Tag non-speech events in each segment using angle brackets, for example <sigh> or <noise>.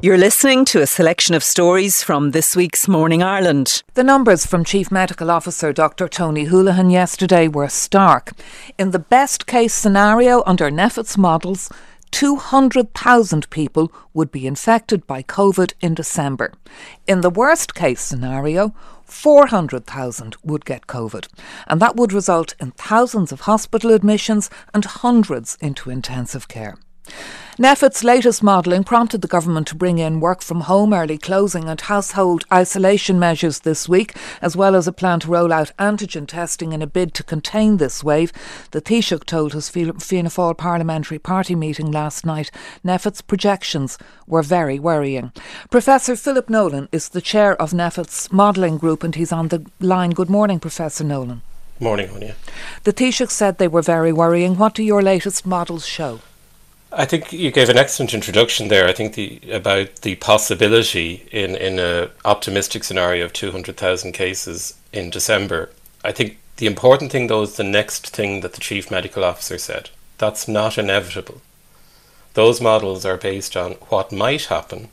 You're listening to a selection of stories from this week's Morning Ireland. The numbers from Chief Medical Officer Dr. Tony Holohan yesterday were stark. In the best case scenario under NPHET's models, 200,000 people would be infected by COVID in December. In the worst case scenario, 400,000 would get COVID, and that would result in thousands of hospital admissions and hundreds into intensive care. NPHET's latest modelling prompted the government to bring in work from home early closing and household isolation measures this week, as well as a plan to roll out antigen testing in a bid to contain this wave. The Taoiseach told his Fianna Fáil parliamentary party meeting last night NPHET's projections were very worrying. Professor Philip Nolan is the chair of NPHET's modelling group and he's on the line. Good morning, Professor Nolan. Morning, Áine. The Taoiseach said they were very worrying. What do your latest models show? I think you gave an excellent introduction there. I think the about the possibility in in a optimistic scenario of two hundred thousand cases in December. I think the important thing though is the next thing that the chief medical officer said. That's not inevitable. Those models are based on what might happen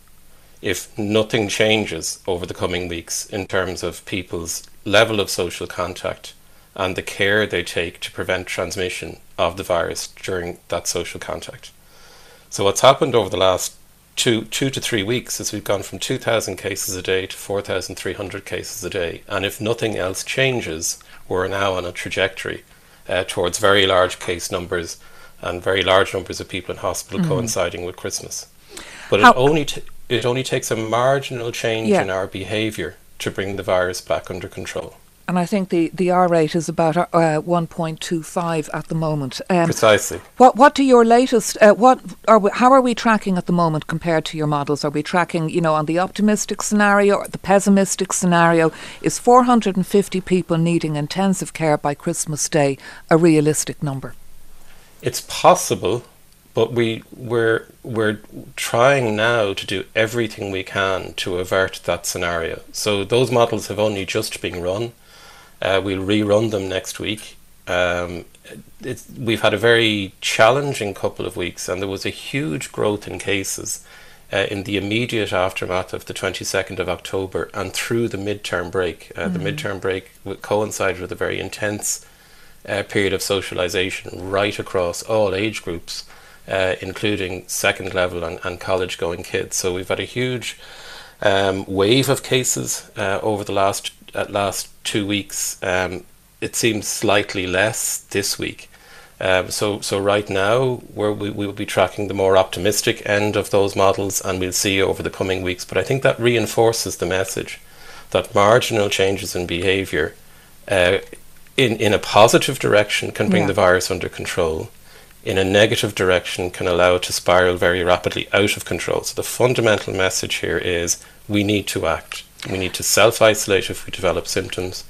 if nothing changes over the coming weeks in terms of people's level of social contact and the care they take to prevent transmission of the virus during that social contact. So what's happened over the last two two to three weeks is we've gone from 2,000 cases a day to 4,300 cases a day, and if nothing else changes, we're now on a trajectory uh, towards very large case numbers and very large numbers of people in hospital mm-hmm. coinciding with Christmas. But How it only t- it only takes a marginal change yeah. in our behaviour to bring the virus back under control and I think the, the R rate is about uh, 1.25 at the moment. Um, Precisely. What what do your latest uh, what are we, how are we tracking at the moment compared to your models? Are we tracking you know on the optimistic scenario or the pessimistic scenario? Is 450 people needing intensive care by Christmas Day a realistic number? It's possible, but we we're we're trying now to do everything we can to avert that scenario. So those models have only just been run. Uh, we'll rerun them next week. Um, we've had a very challenging couple of weeks, and there was a huge growth in cases uh, in the immediate aftermath of the 22nd of October and through the midterm break. Uh, mm-hmm. The midterm break coincided with a very intense uh, period of socialization right across all age groups, uh, including second level and, and college going kids. So we've had a huge um, wave of cases uh, over the last at last two weeks. Um, it seems slightly less this week. Um, so, so right now we we will be tracking the more optimistic end of those models, and we'll see over the coming weeks. But I think that reinforces the message that marginal changes in behaviour, uh, in in a positive direction, can bring yeah. the virus under control. In a negative direction, can allow it to spiral very rapidly out of control. So the fundamental message here is we need to act. We need to self isolate if we develop symptoms.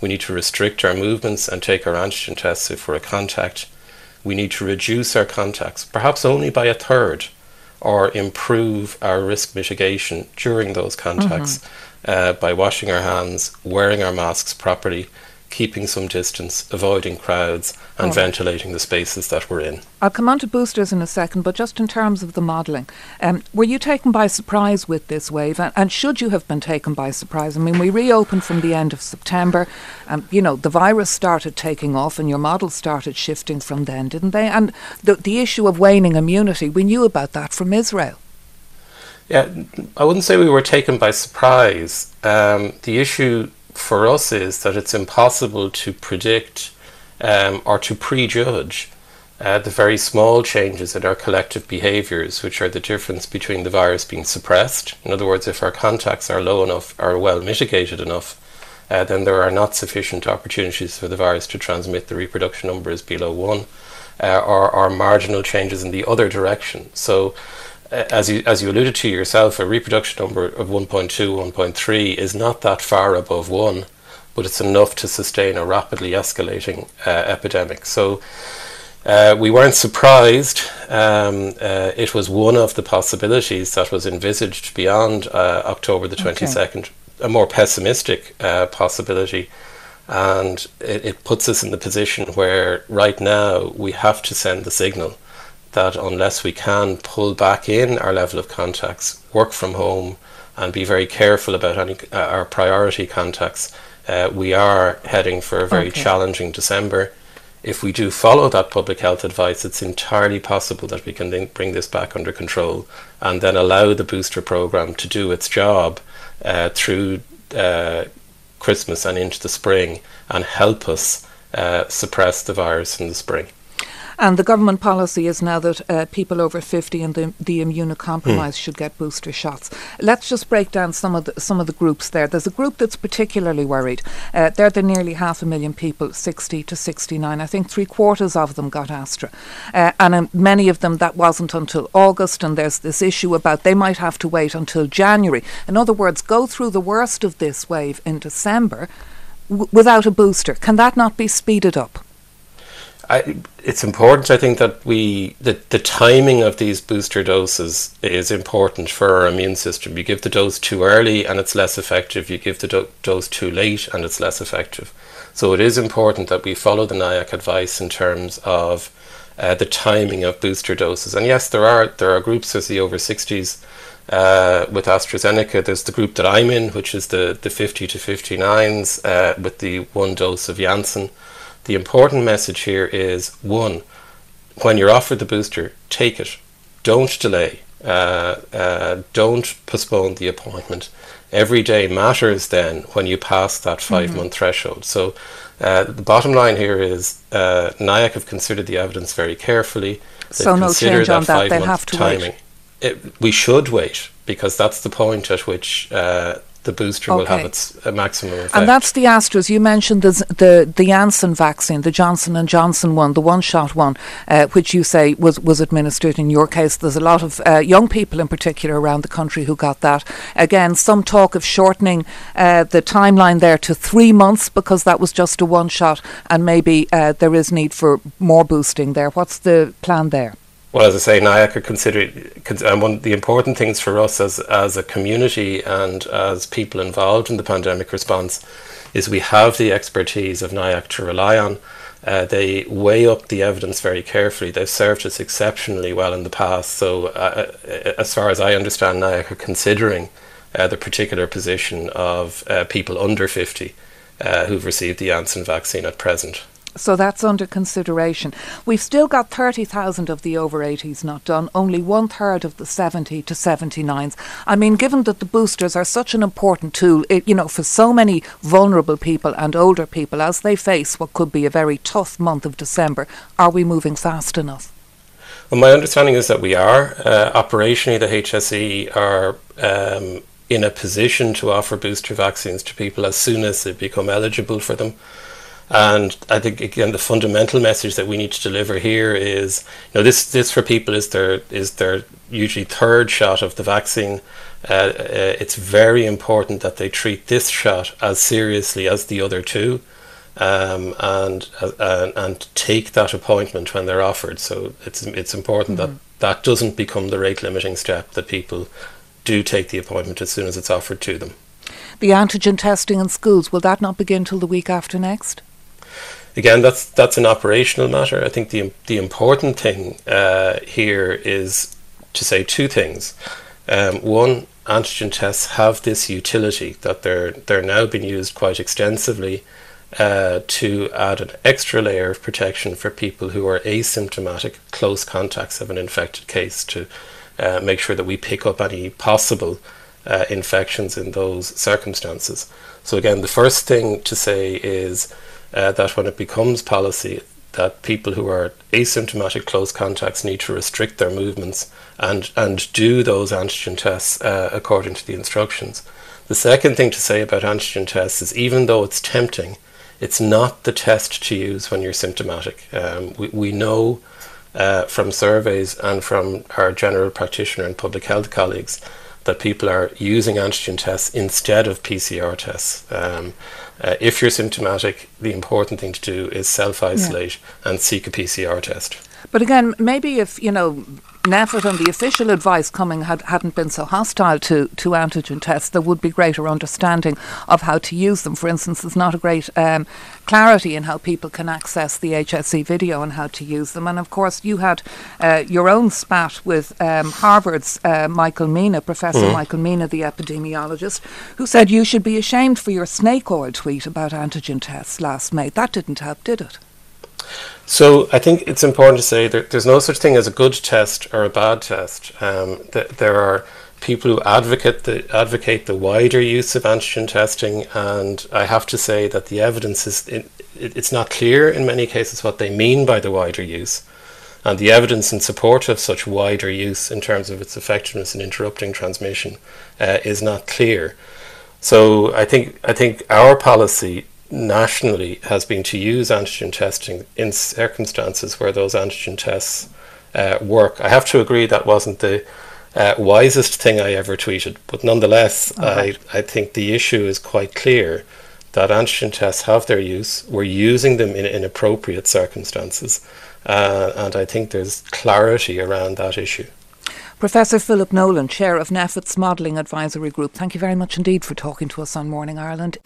We need to restrict our movements and take our antigen tests if we're a contact. We need to reduce our contacts, perhaps only by a third, or improve our risk mitigation during those contacts mm-hmm. uh, by washing our hands, wearing our masks properly, keeping some distance, avoiding crowds, and ventilating the spaces that we're in. I'll come on to boosters in a second, but just in terms of the modelling, um, were you taken by surprise with this wave? And, and, should you have been taken by surprise? I mean, we reopened from the end of September, and um, you know the virus started taking off, and your models started shifting from then, didn't they? And the the issue of waning immunity, we knew about that from Israel. Yeah, I wouldn't say we were taken by surprise. Um, the issue for us is that it's impossible to predict um, or to prejudge uh, the very small changes in our collective behaviours, which are the difference between the virus being suppressed. In other words, if our contacts are low enough, are well mitigated enough, uh, then there are not sufficient opportunities for the virus to transmit. The reproduction number is below one, uh, or, or marginal changes in the other direction. So as you as you alluded to yourself, a reproduction number of 1.2, 1.3 is not that far above one, but it's enough to sustain a rapidly escalating uh, epidemic. So. Uh, we weren't surprised. Um, uh, it was one of the possibilities that was envisaged beyond uh, October the 22nd, okay. a more pessimistic uh, possibility. And it, it puts us in the position where right now we have to send the signal that unless we can pull back in our level of contacts, work from home, and be very careful about any, uh, our priority contacts, uh, we are heading for a very okay. challenging December. If we do follow that public health advice, it's entirely possible that we can bring this back under control and then allow the booster program to do its job uh, through uh, Christmas and into the spring and help us uh, suppress the virus in the spring. And the government policy is now that uh, people over 50 and the, the immunocompromised mm. should get booster shots. Let's just break down some of the, some of the groups there. There's a group that's particularly worried. Uh, they're the nearly half a million people, 60 to 69. I think three quarters of them got Astra. Uh, and um, many of them that wasn't until August. And there's this issue about they might have to wait until January. In other words, go through the worst of this wave in December w- without a booster. Can that not be speeded up? I, it's important, I think, that we the, the timing of these booster doses is important for our immune system. You give the dose too early and it's less effective. You give the do- dose too late and it's less effective. So it is important that we follow the NIAC advice in terms of uh, the timing of booster doses. And yes, there are there are groups as the over 60s uh, with AstraZeneca. There's the group that I'm in, which is the, the 50 to 59s uh, with the one dose of Janssen. The important message here is one, when you're offered the booster, take it. Don't delay. Uh, uh, don't postpone the appointment. Every day matters then when you pass that 5 mm-hmm. month threshold. So uh, the bottom line here is uh, NIAC have considered the evidence very carefully. They've so no change on that. They have to timing. wait. It, we should wait because that's the point at which uh, the booster okay. will have its uh, maximum effect. And that's the Astras. You mentioned the the, the Janssen vaccine, the Johnson and Johnson one, the one-shot one, uh, which you say was was administered in your case. There's a lot of uh, young people in particular around the country who got that. Again, some talk of shortening uh, the timeline there to three months because that was just a one-shot, and maybe uh, there is need for more boosting there. What's the plan there? Well, as I say, NIAC are considered, and one of the important things for us as, as a community and as people involved in the pandemic response is we have the expertise of NIAC to rely on. Uh, they weigh up the evidence very carefully. They've served us exceptionally well in the past. So, uh, uh as far as I understand, NIAC are considering uh, the particular position of uh, people under 50 uh, who've received the Janssen vaccine at present. So that's under consideration. We've still got 30,000 of the over 80s not done, only one third of the 70 to 79s. I mean, given that the boosters are such an important tool, it, you know, for so many vulnerable people and older people as they face what could be a very tough month of December, are we moving fast enough? Well, my understanding is that we are. Uh, operationally, the HSE are um, in a position to offer booster vaccines to people as soon as they become eligible for them. And I think again the fundamental message that we need to deliver here is, you know, this this for people is their is their usually third shot of the vaccine. Uh, uh, it's very important that they treat this shot as seriously as the other two, um, and uh, and take that appointment when they're offered. So it's it's important mm-hmm. that that doesn't become the rate limiting step. That people do take the appointment as soon as it's offered to them. The antigen testing in schools will that not begin till the week after next? Again, that's that's an operational matter. I think the the important thing uh, here is to say two things. Um, one, antigen tests have this utility that they're they're now being used quite extensively uh, to add an extra layer of protection for people who are asymptomatic close contacts of an infected case to uh, make sure that we pick up any possible uh, infections in those circumstances. So again, the first thing to say is uh, that when it becomes policy that people who are asymptomatic close contacts need to restrict their movements and, and do those antigen tests uh, according to the instructions. The second thing to say about antigen tests is even though it's tempting, it's not the test to use when you're symptomatic. Um, we, we know uh, from surveys and from our general practitioner and public health colleagues that people are using antigen tests instead of PCR tests. Um, uh, if you're symptomatic, the important thing to do is self isolate yeah. and seek a PCR test. But again, maybe if, you know, NPHET and the official advice coming had, hadn't been so hostile to, to antigen tests, there would be greater understanding of how to use them. For instance, there's not a great um, clarity in how people can access the HSE video and how to use them. And of course, you had uh, your own spat with um, Harvard's uh, Michael Mina, Professor mm. Michael Mina, the epidemiologist, who said you should be ashamed for your snake oil tweet about antigen tests last May. That didn't help, did it? So I think it's important to say that there's no such thing as a good test or a bad test. Um, th- there are people who advocate the advocate the wider use of antigen testing, and I have to say that the evidence is it, it's not clear in many cases what they mean by the wider use, and the evidence in support of such wider use in terms of its effectiveness in interrupting transmission uh, is not clear. So I think I think our policy nationally has been to use antigen testing in circumstances where those antigen tests uh, work. I have to agree that wasn't the uh, wisest thing I ever tweeted, but nonetheless, okay. I, I think the issue is quite clear that antigen tests have their use. We're using them in inappropriate circumstances, uh, and I think there's clarity around that issue. Professor Philip Nolan, Chair of NPHET's Modelling Advisory Group, thank you very much indeed for talking to us on Morning Ireland.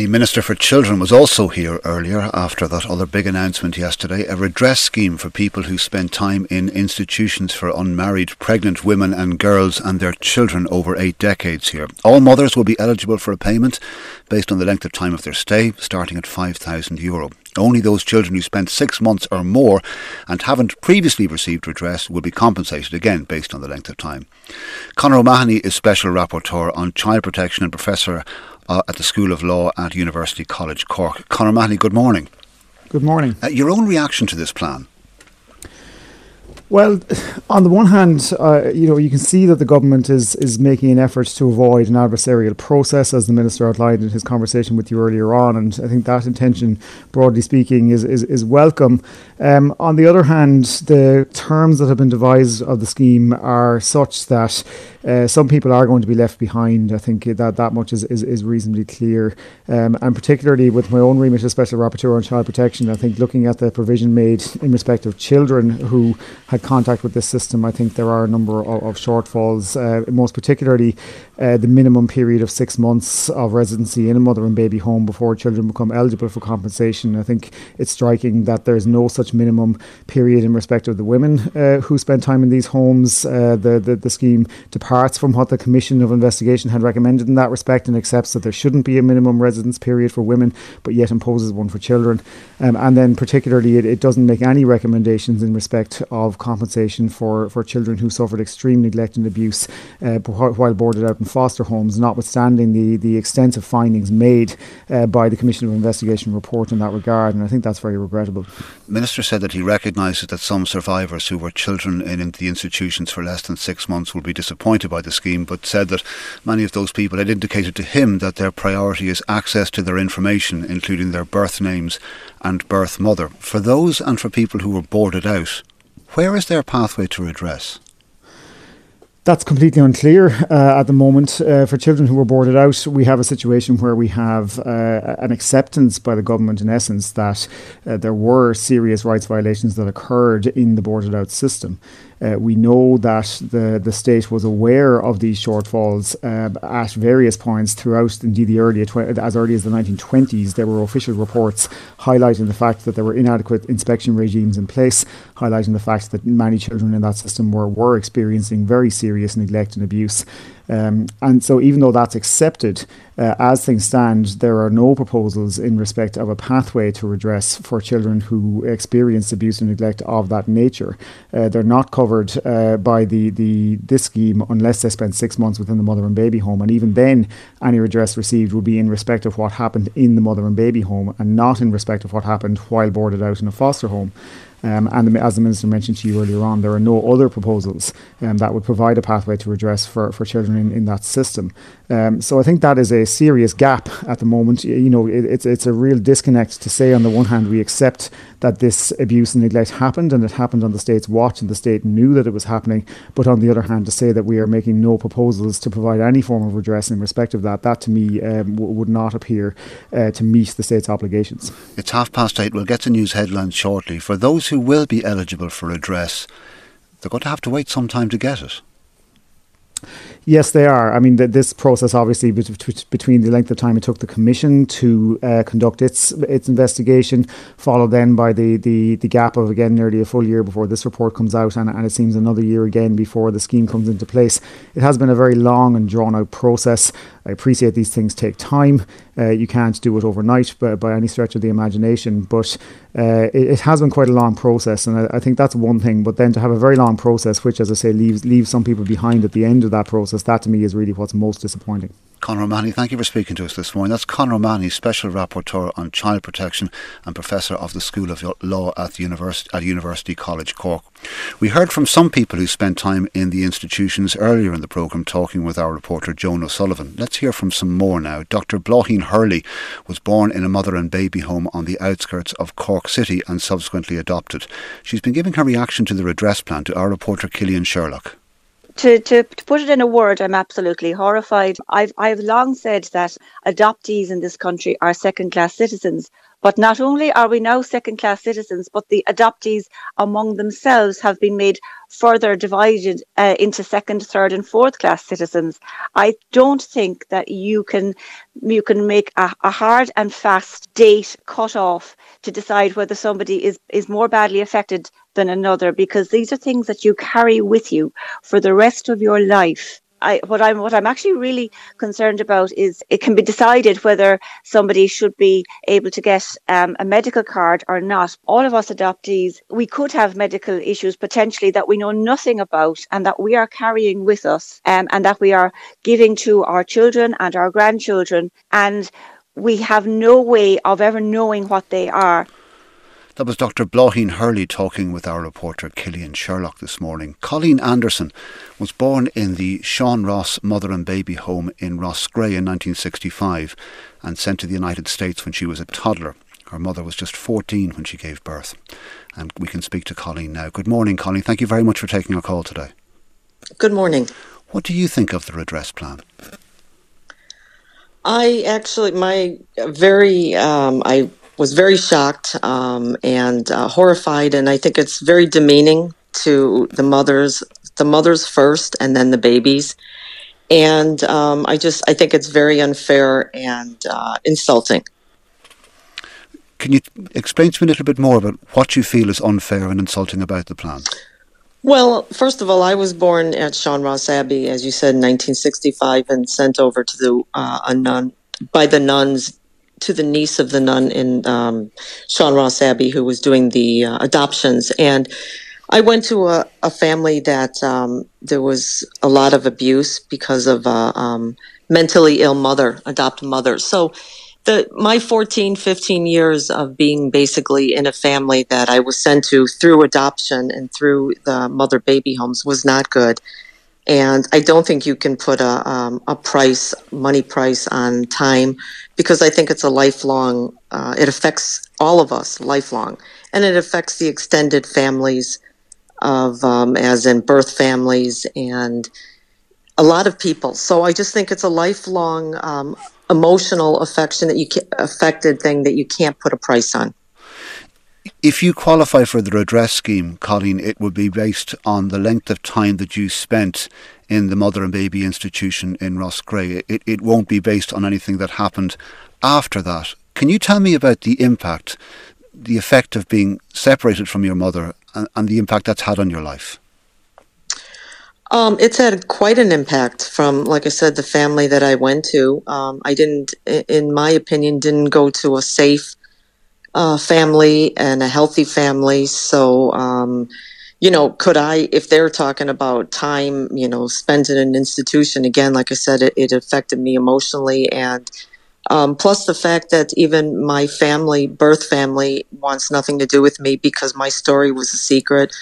The Minister for Children was also here earlier after that other big announcement yesterday a redress scheme for people who spend time in institutions for unmarried pregnant women and girls and their children over eight decades here. All mothers will be eligible for a payment based on the length of time of their stay, starting at €5,000. Euro. Only those children who spent six months or more and haven't previously received redress will be compensated again based on the length of time. Conor O'Mahony is Special Rapporteur on Child Protection and Professor uh, at the School of Law at University College Cork. Conor Mahony, good morning. Good morning. Uh, your own reaction to this plan? Well, on the one hand, uh, you know, you can see that the government is is making an effort to avoid an adversarial process, as the minister outlined in his conversation with you earlier on, and I think that intention, broadly speaking, is is, is welcome. Um, on the other hand, the terms that have been devised of the scheme are such that uh, some people are going to be left behind. I think that that much is, is, is reasonably clear. Um, and particularly with my own remit as Special Rapporteur on Child Protection, I think looking at the provision made in respect of children who had contact with this system, I think there are a number of, of shortfalls, uh, most particularly uh, the minimum period of six months of residency in a mother and baby home before children become eligible for compensation. I think it's striking that there's no such minimum period in respect of the women uh, who spend time in these homes. Uh, the, the, the scheme departs from what the Commission of Investigation had recommended in that respect and accepts that there shouldn't be a minimum residence period for women, but yet imposes one for children. Um, and then, particularly, it, it doesn't make any recommendations in respect of compensation for, for children who suffered extreme neglect and abuse uh, while boarded out in foster homes, notwithstanding the, the extensive findings made uh, by the Commission of Investigation report in that regard. And I think that's very regrettable. The Minister said that he recognises that some survivors who were children in the institutions for less than six months will be disappointed by the scheme, but said that many of those people had indicated to him that their priority is access to their information, including their birth names and birth mother. For those and for people who were boarded out, where is their pathway to redress? That's completely unclear uh, at the moment. Uh, for children who were boarded out, we have a situation where we have uh, an acceptance by the government, in essence, that uh, there were serious rights violations that occurred in the boarded out system. Uh, we know that the, the state was aware of these shortfalls uh, at various points throughout, indeed, the early as early as the 1920s. There were official reports highlighting the fact that there were inadequate inspection regimes in place, highlighting the fact that many children in that system were, were experiencing very serious neglect and abuse. Um, and so, even though that's accepted, uh, as things stand, there are no proposals in respect of a pathway to redress for children who experience abuse and neglect of that nature. Uh, they're not covered uh, by the, the this scheme unless they spend six months within the mother and baby home, and even then, any redress received will be in respect of what happened in the mother and baby home, and not in respect of what happened while boarded out in a foster home. Um, and as the Minister mentioned to you earlier on, there are no other proposals um, that would provide a pathway to redress for, for children in, in that system. Um, so I think that is a serious gap at the moment. You know, it, it's it's a real disconnect to say on the one hand we accept that this abuse and neglect happened and it happened on the state's watch and the state knew that it was happening, but on the other hand to say that we are making no proposals to provide any form of redress in respect of that, that to me um, w- would not appear uh, to meet the state's obligations. It's half past eight. We'll get to news headlines shortly. For those who will be eligible for redress, they're going to have to wait some time to get it. Yes, they are. I mean, the, this process obviously between the length of time it took the commission to uh, conduct its its investigation, followed then by the, the, the gap of again nearly a full year before this report comes out, and, and it seems another year again before the scheme comes into place. It has been a very long and drawn out process. I appreciate these things take time. Uh, you can't do it overnight by, by any stretch of the imagination, but uh, it, it, has been quite a long process, and I, I, think that's one thing. But then to have a very long process, which, as I say, leaves leaves some people behind at the end of that process, that to me is really what's most disappointing. Conor O'Mahony, thank you for speaking to us this morning. That's Conor O'Mahony, Special Rapporteur on Child Protection and Professor of the School of Law at, the University, at University College Cork. We heard from some people who spent time in the institutions earlier in the programme talking with our reporter Joan O'Sullivan. Let's hear from some more now. Dr. Bláithín Hurley was born in a mother and baby home on the outskirts of Cork City and subsequently adopted. She's been giving her reaction to the redress plan to our reporter Killian Sherlock to, to, to put it in a word, I'm absolutely horrified. I've, I've long said that adoptees in this country are second class citizens. But not only are we now second class citizens, but the adoptees among themselves have been made further divided uh, into second, third, and fourth class citizens. I don't think that you can you can make a, a hard and fast date cut off to decide whether somebody is is more badly affected than another because these are things that you carry with you for the rest of your life. I, what I'm what I'm actually really concerned about is it can be decided whether somebody should be able to get um, a medical card or not. All of us adoptees, we could have medical issues potentially that we know nothing about and that we are carrying with us, um, and that we are giving to our children and our grandchildren, and we have no way of ever knowing what they are. That was Dr. Bláithín Hurley talking with our reporter Killian Sherlock this morning. Colleen Anderson was born in the Sean Ross Mother and Baby Home in Roscrea in 1965 and sent to the United States when she was a toddler. Her mother was just 14 when she gave birth. And we can speak to Colleen now. Good morning, Colleen. Thank you very much for taking our call today. Good morning. What do you think of the redress plan? I actually, my very, um, I was very shocked um, and uh, horrified, and I think it's very demeaning to the mothers, the mothers first, and then the babies. And um, I just, I think it's very unfair and uh, insulting. Can you explain to me a little bit more about what you feel is unfair and insulting about the plan? Well, first of all, I was born at Sean Ross Abbey, as you said, in 1965, and sent over to the uh, a nun by the nuns to the niece of the nun in um, Sean Ross Abbey who was doing the uh, adoptions. And I went to a, a family that um, there was a lot of abuse because of a uh, um, mentally ill mother, adopt mother. So the my 14, 15 years of being basically in a family that I was sent to through adoption and through the mother baby homes was not good. And I don't think you can put a, um, a price, money price on time because I think it's a lifelong, uh, it affects all of us lifelong. And it affects the extended families of, um, as in birth families and a lot of people. So I just think it's a lifelong um, emotional affection that you affected thing that you can't put a price on. If you qualify for the redress scheme, Colleen, it would be based on the length of time that you spent in the mother and baby institution in Roscrea. It, it won't be based on anything that happened after that. Can you tell me about the impact, the effect of being separated from your mother and, and the impact that's had on your life? Um, it's had quite an impact from, like I said, the family that I went to. Um, I didn't, in my opinion, didn't go to a safe uh, family and a healthy family. So, um, you know, could I, if they're talking about time, you know, spent in an institution, again, like I said, it, it affected me emotionally and Um, plus the fact that even my family, birth family, wants nothing to do with me because my story was a secret.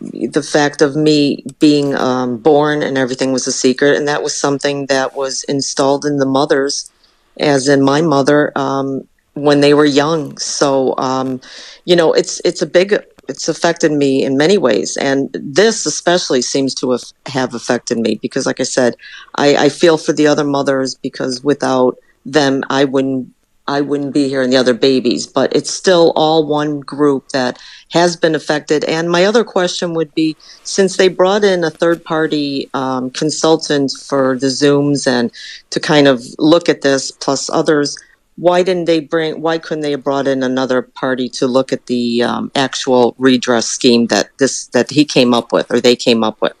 The fact of me being um, born and everything was a secret, and that was something that was installed in the mothers, as in my mother, um, when they were young. So, um, you know, it's it's a big it's affected me in many ways, and this especially seems to have, have affected me because, like I said, I, I feel for the other mothers because without them, I wouldn't I wouldn't be here and the other babies. But it's still all one group that has been affected. And my other question would be, since they brought in a third party um, consultant for the Zooms and to kind of look at this, plus others why didn't they bring why couldn't they have brought in another party to look at the um, actual redress scheme that this that he came up with or they came up with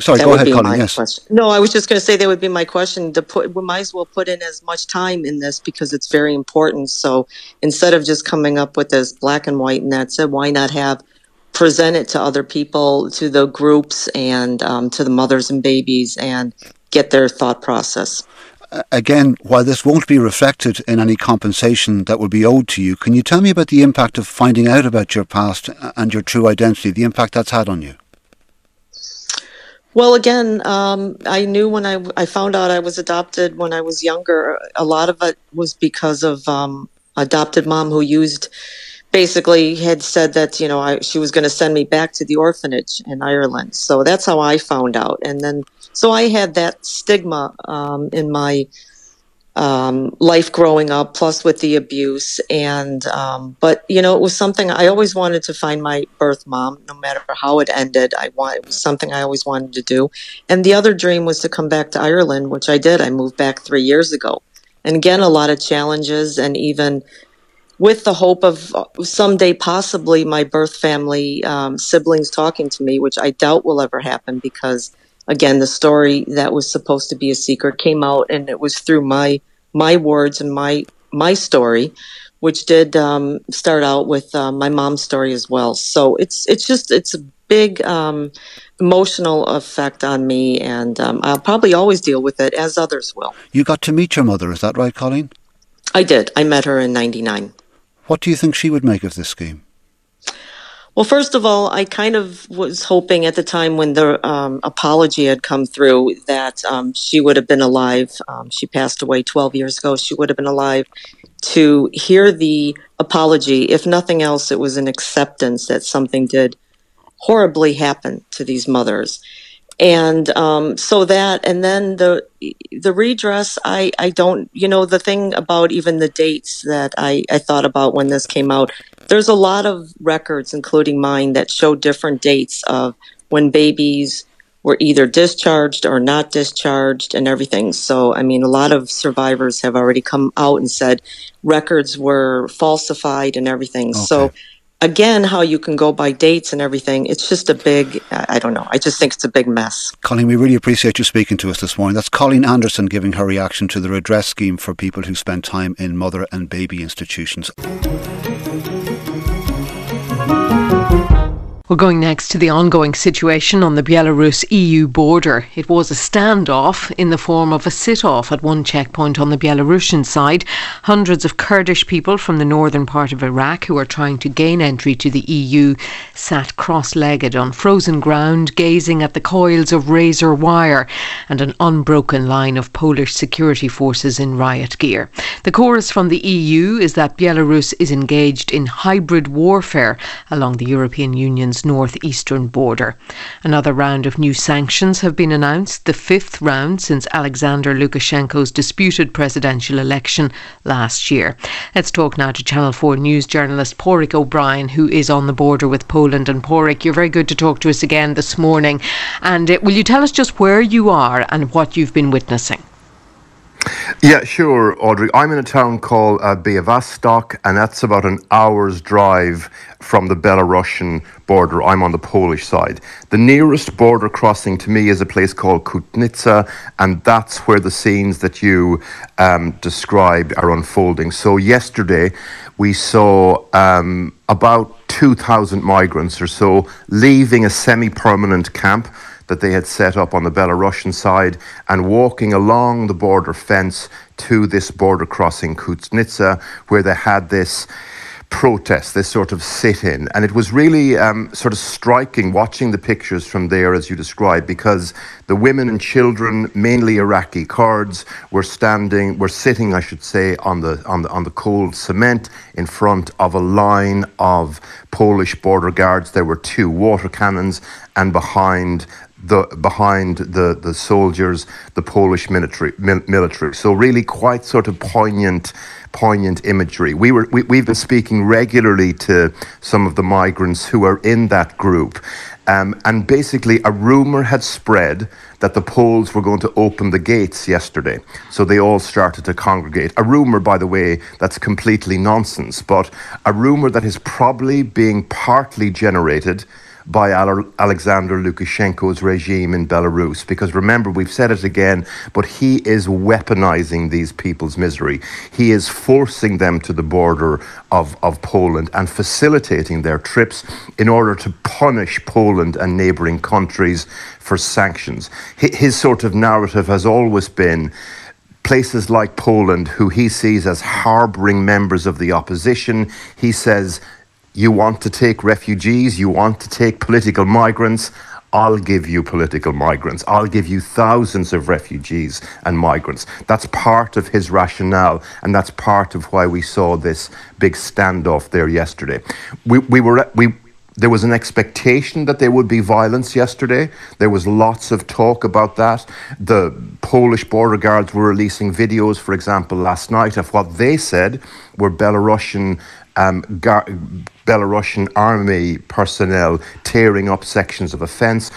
Sorry, that go ahead, Colin. my Yes. question. No, I was just going to say that would be my question. To put, we might as well put in as much time in this because it's very important. So instead of just coming up with this black and white and that's it, why not have present it to other people, to the groups, and um, to the mothers and babies, and get their thought process. Again, while this won't be reflected in any compensation that will be owed to you, can you tell me about the impact of finding out about your past and your true identity, the impact that's had on you? Well, again, um, I knew when I, I found out I was adopted when I was younger, a lot of it was because of um, adopted mom who used basically had said that you know I, she was going to send me back to the orphanage in Ireland. So that's how I found out, and then so I had that stigma um, in my um, life growing up, plus with the abuse. And, um, but, you know, it was something I always wanted to find my birth mom, no matter how it ended. I want, it was something I always wanted to do. And the other dream was to come back to Ireland, which I did. I moved back three years ago. And again, a lot of challenges and even with the hope of someday possibly my birth family um, siblings talking to me, which I doubt will ever happen because again, the story that was supposed to be a secret came out, and it was through my my words and my my story, which did um, start out with uh, my mom's story as well. So it's it's just it's a big um, emotional effect on me, and um, I'll probably always deal with it as others will. You got to meet your mother, is that right, Colleen? I did. I met her in '99. What do you think she would make of this scheme? Well, first of all, I kind of was hoping at the time when the um, apology had come through that um, she would have been alive. Um, she passed away 12 years ago. She would have been alive to hear the apology. If nothing else, it was an acceptance that something did horribly happen to these mothers. And um, so that, and then the the redress. I I don't, you know, the thing about even the dates that I I thought about when this came out there's a lot of records, including mine, that show different dates of when babies were either discharged or not discharged and everything. So, I mean, a lot of survivors have already come out and said records were falsified and everything. Okay. So, again, how you can go by dates and everything, it's just a big, I don't know, I just think it's a big mess. Colleen, we really appreciate you speaking to us this morning. That's Colleen Anderson giving her reaction to the redress scheme for people who spend time in mother and baby institutions. We're going next to the ongoing situation on the Belarus EU border. It was a standoff in the form of a sit off at one checkpoint on the Belarusian side. Hundreds of Kurdish people from the northern part of Iraq who are trying to gain entry to the EU sat cross legged on frozen ground, gazing at the coils of razor wire and an unbroken line of Polish security forces in riot gear. The chorus from the EU is that Belarus is engaged in hybrid warfare along the European Union's northeastern border. Another round of new sanctions have been announced, the fifth round since Alexander Lukashenko's disputed presidential election last year. Let's talk now to Channel 4 News journalist Pádraig O'Brien, who is on the border with Poland. And Pádraig, you're very good to talk to us again this morning. And uh, will you tell us just where you are and what you've been witnessing? Yeah, sure, Audrey. I'm in a town called uh, Białystok, and that's about an hour's drive from the Belarusian border. I'm on the Polish side. The nearest border crossing to me is a place called Kuźnica, and that's where the scenes that you um, described are unfolding. So, yesterday we saw um, about 2,000 migrants or so leaving a semi permanent camp that they had set up on the Belarusian side and walking along the border fence to this border crossing Kuźnica, where they had this protest, this sort of sit in. And it was really um, sort of striking watching the pictures from there, as you described, because the women and children, mainly Iraqi Kurds, were standing, were sitting, I should say, on the, on the, on the cold cement in front of a line of Polish border guards. There were two water cannons, and behind the behind the the soldiers, the Polish military military. So really quite sort of poignant poignant imagery. We were we, we've been speaking regularly to some of the migrants who are in that group. Um, and basically, a rumor had spread that the Poles were going to open the gates yesterday. So they all started to congregate. A rumor, by the way, that's completely nonsense, but a rumor that is probably being partly generated by Alexander Lukashenko's regime in Belarus. Because remember, we've said it again, but he is weaponizing these people's misery. He is forcing them to the border of, of Poland and facilitating their trips in order to punish Poland and neighboring countries for sanctions. His sort of narrative has always been places like Poland, who he sees as harboring members of the opposition. He says you want to take refugees, you want to take political migrants, I'll give you political migrants. I'll give you thousands of refugees and migrants. That's part of his rationale, and that's part of why we saw this big standoff there yesterday. We, we were we. There was an expectation that there would be violence yesterday. There was lots of talk about that. The Polish border guards were releasing videos, for example, last night of what they said were Belarusian um, Belarusian army personnel tearing up sections of a fence.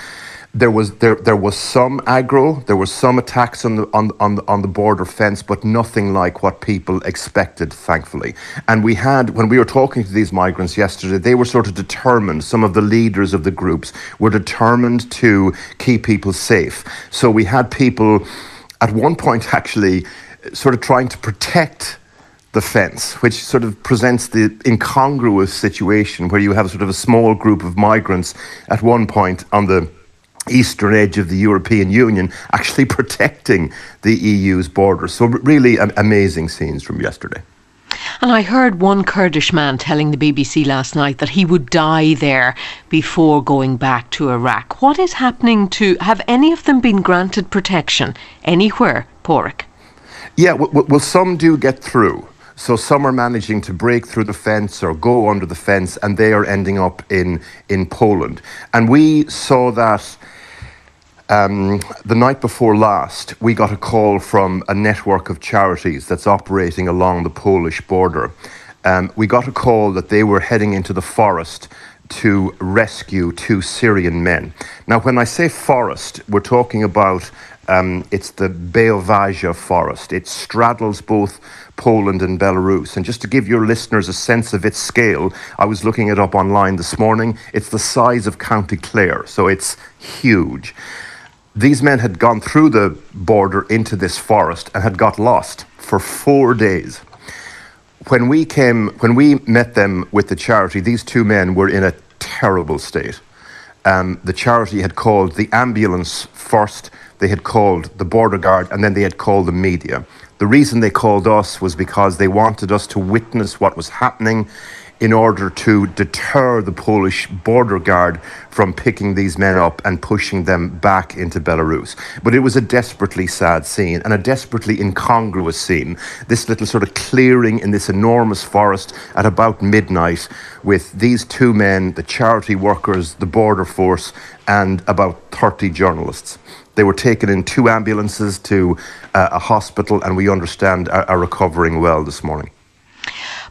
There was there there was some aggro, there was some attacks on the on on on the border fence, but nothing like what people expected, thankfully. And we had when we were talking to these migrants yesterday, they were sort of determined. Some of the leaders of the groups were determined to keep people safe. So we had people at one point <laughs> actually sort of trying to protect the fence, which sort of presents the incongruous situation where you have sort of a small group of migrants at one point on the eastern edge of the European Union actually <laughs> protecting the EU's borders. So, really amazing scenes from yesterday. And I heard one Kurdish man telling the BBC last night that he would die there before going back to Iraq. What is happening to, have any of them been granted protection anywhere, Pádraig? Yeah, well, some do get through. So some are managing to break through the fence or go under the fence, and they are ending up in in Poland. And we saw that. Um, the night before last, we got a call from a network of charities that's operating along the Polish border. Um, we got a call that they were heading into the forest to rescue two Syrian men. Now, when I say forest, we're talking about um, it's the Białowieża forest. It straddles both Poland and Belarus. And just to give your listeners a sense of its scale, I was looking it up online this morning. It's the size of County Clare, so it's huge. These men had gone through the border into this forest and had got lost for four days. When we came, when we met them with the charity, these two men were in a terrible state. Um, the charity had called the ambulance first, they had called the border guard, and then they had called the media. The reason they called us was because they wanted us to witness what was happening in order to deter the Polish border guard from picking these men up and pushing them back into Belarus. But it was a desperately sad scene and a desperately incongruous scene. This little sort of clearing in this enormous forest at about midnight with these two men, the charity workers, the border force, and about 30 journalists. They were taken in two ambulances to uh, a hospital, and we understand are, are recovering well this morning.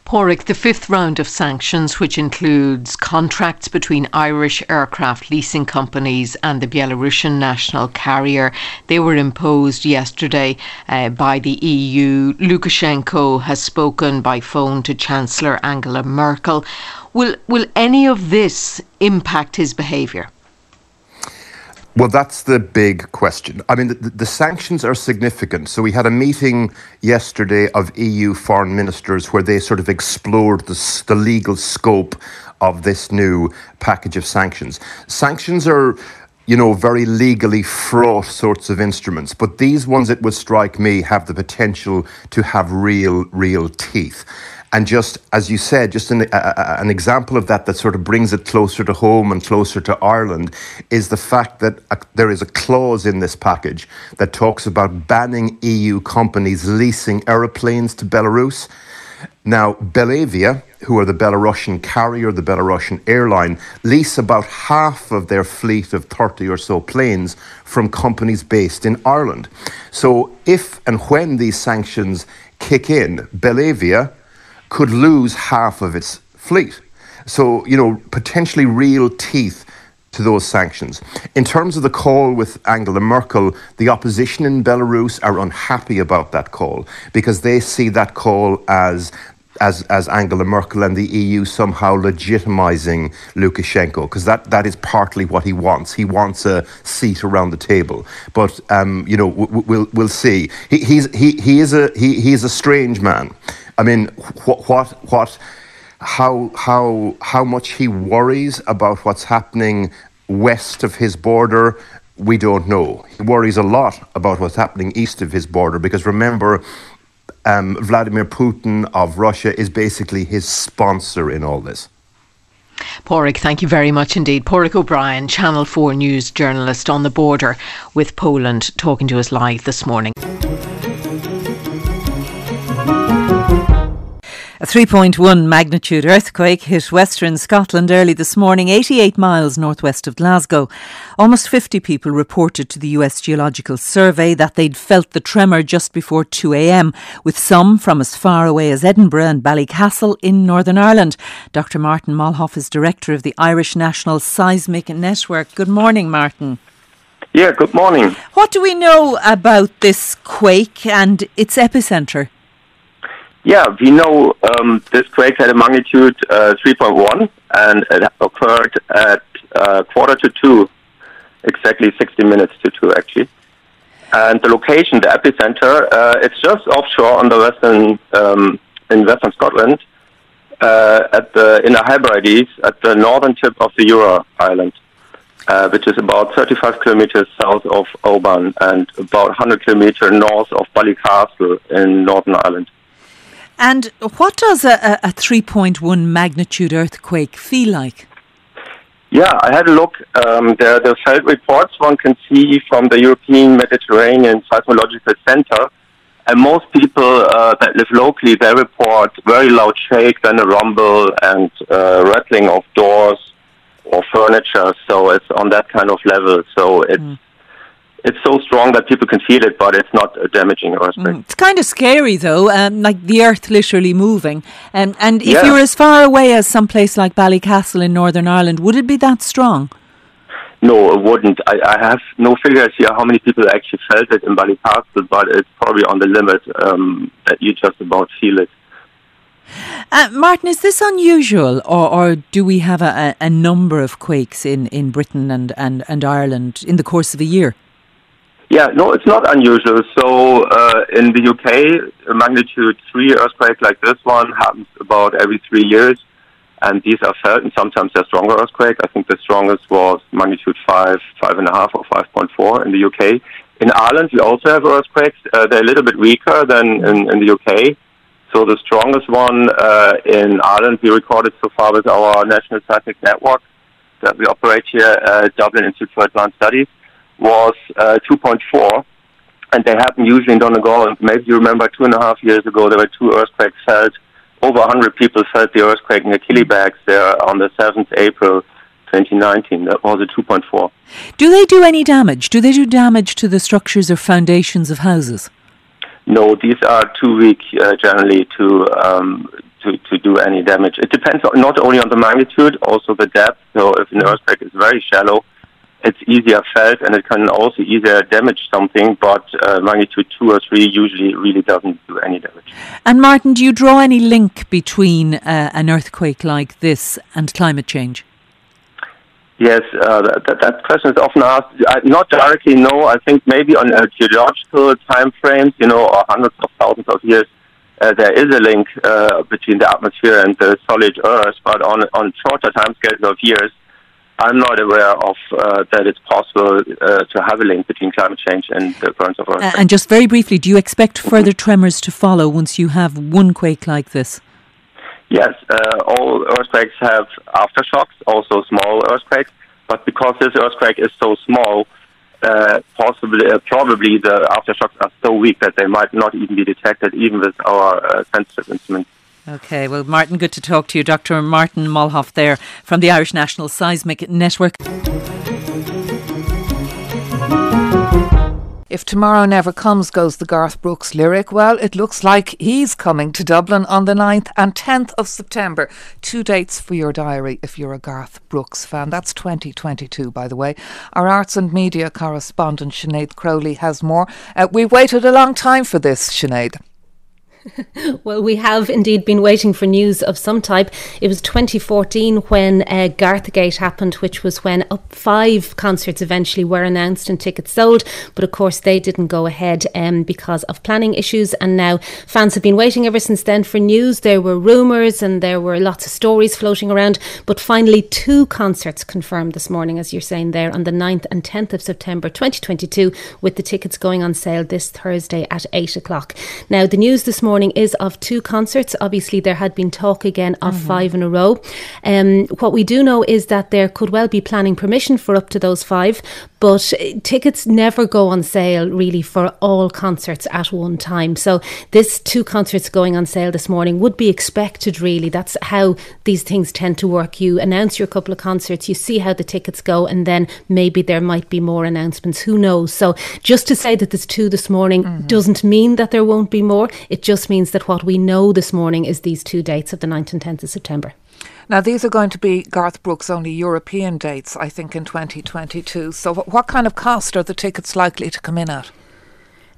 Pádraig, the fifth round of sanctions, which includes contracts between Irish aircraft leasing companies and the Belarusian national carrier, they were imposed yesterday uh, by the EU. Lukashenko has spoken by phone to Chancellor Angela Merkel. Will, will any of this impact his behaviour? Well, that's the big question. I mean, the, the, sanctions are significant. So, we had a meeting yesterday of EU foreign ministers where they sort of explored the, the legal scope of this new package of sanctions. Sanctions are you know, very legally fraught sorts of instruments. But these ones, it would strike me, have the potential to have real, real teeth. And just as you said, just an, a, an example of that that sort of brings it closer to home and closer to Ireland is the fact that a, there is a clause in this package that talks about banning EU companies leasing aeroplanes to Belarus. Now, Belavia, who are the Belarusian carrier, the Belarusian airline, lease about half of their fleet of 30 or so planes from companies based in Ireland. So, if and when these sanctions kick in, Belavia could lose half of its fleet. So, you know, potentially real teeth to those sanctions. In terms of the call with Angela Merkel, the opposition in Belarus are unhappy about that call because they see that call as as, as Angela Merkel and the EU somehow legitimizing Lukashenko, because that, that is partly what he wants. He wants a seat around the table. But um, you know, we'll we'll see. He, he's he, he is a he, he is a strange man. I mean, what, what, what, how, how, how much he worries about what's happening west of his border, we don't know. He worries a lot about what's happening east of his border because remember, um, Vladimir Putin of Russia is basically his sponsor in all this. Pádraig, thank you very much indeed. Pádraig O'Brien, Channel 4 News journalist on the border with Poland, talking to us live this morning. A 3.1 magnitude earthquake hit western Scotland early this morning, 88 miles northwest of Glasgow. Almost 50 people reported to the US Geological Survey that they'd felt the tremor just before 2 a.m., with some from as far away as Edinburgh and Ballycastle in Northern Ireland. Dr. Martin Möllhoff is director of the Irish National Seismic Network. Good morning, Martin. Yeah, good morning. What do we know about this quake and its epicentre? Yeah, we know um, this quake had a magnitude uh, 3.1 and it occurred at uh, quarter to two, exactly 60 minutes to two, actually. And the location, the epicenter, uh, it's just offshore on the western, um, in western Scotland, uh, at the in the Hebrides, at the northern tip of the Jura Island, uh, which is about 35 kilometers south of Oban and about 100 kilometers north of Ballycastle in Northern Ireland. And what does a, a 3.1 magnitude earthquake feel like? Yeah, I had a look. Um, the, the felt reports one can see from the European Mediterranean Seismological Center. And most people uh, that live locally, they report very loud shake, then a rumble and uh, rattling of doors or furniture. So it's on that kind of level. So it's mm it's so strong that people can feel it, but it's not damaging earthquake. Mm, it's kind of scary though, um, like the earth literally moving. Um, and if yeah. you're as far away as some place like Ballycastle in Northern Ireland, would it be that strong? No, it wouldn't. I, I have no figures here how many people actually felt it in Ballycastle, but it's probably on the limit um, that you just about feel it. Uh, Martin, is this unusual, or, or do we have a, a, number of quakes in, in Britain and, and, and Ireland in the course of a year? Yeah, no, it's not unusual. So uh, in the UK, a magnitude three earthquake like this one happens about every three years, and these are felt, and sometimes they're stronger earthquake. I think the strongest was magnitude five, five and a half, or five point four in the UK. In Ireland, we also have earthquakes. Uh, they're a little bit weaker than in, in the UK. So the strongest one uh, in Ireland we recorded so far with our National Seismic Network that we operate here at Dublin Institute for Advanced Studies was uh, 2.4, and they happen usually in Donegal. And maybe you remember two and a half years ago, there were two earthquakes felt. Over 100 people felt the earthquake in the Killybegs there on the 7th April 2019. That was a 2.4. Do they do any damage? Do they do damage to the structures or foundations of houses? No, these are too weak uh, generally to, um, to to do any damage. It depends on, not only on the magnitude, also the depth. So if an earthquake is very shallow, it's easier felt and it can also easier damage something, but uh, magnitude two or three usually really doesn't do any damage. And Martin, do you draw any link between uh, an earthquake like this and climate change? Yes, uh, that, that, question is often asked. I, not directly, no. I think maybe on a geological time frames, you know, or hundreds of thousands of years, uh, there is a link uh, between the atmosphere and the solid Earth. But on on shorter time scales of years, I'm not aware of uh, that it's possible uh, to have a link between climate change and the occurrence of earthquakes. and just very briefly, do you expect further tremors to follow once you have one quake like this? Yes, uh, all earthquakes have aftershocks, also small earthquakes. But because this earthquake is so small, uh, possibly, uh, probably the aftershocks are so weak that they might not even be detected, even with our uh, sensitive instruments. Okay, well, Martin, good to talk to you. Dr. Martin Möllhoff there from the Irish National Seismic Network. If Tomorrow Never Comes goes the Garth Brooks lyric, well, it looks like he's coming to Dublin on the 9th and 10th of September. Two dates for your diary if you're a Garth Brooks fan. That's 2022, by the way. Our arts and media correspondent, Sinead Crowley, has more. Uh, we waited a long time for this, Sinead. <laughs> well, we have indeed been waiting for news of some type. It was 2014 when uh, Garthgate happened, which was when up five concerts eventually were announced and tickets sold. But of course, they didn't go ahead um, because of planning issues. And now fans have been waiting ever since then for news. There were rumours and there were lots of stories floating around. But finally, two concerts confirmed this morning, as you're saying there, on the 9th and 10th of September 2022, with the tickets going on sale this Thursday at 8 o'clock. Now, the news this morning morning is of two concerts. Obviously, there had been talk again of mm-hmm. five in a row. Um, what we do know is that there could well be planning permission for up to those five, but uh, tickets never go on sale really for all concerts at one time. So this two concerts going on sale this morning would be expected really. That's how these things tend to work. You announce your couple of concerts, you see how the tickets go, and then maybe there might be more announcements. Who knows? So just to say that there's two this morning mm-hmm. doesn't mean that there won't be more. It just just means that what we know this morning is these two dates of the 9th and 10th of September. Now, these are going to be Garth Brooks' only European dates, I think, in 2022. So, what kind of cost are the tickets likely to come in at?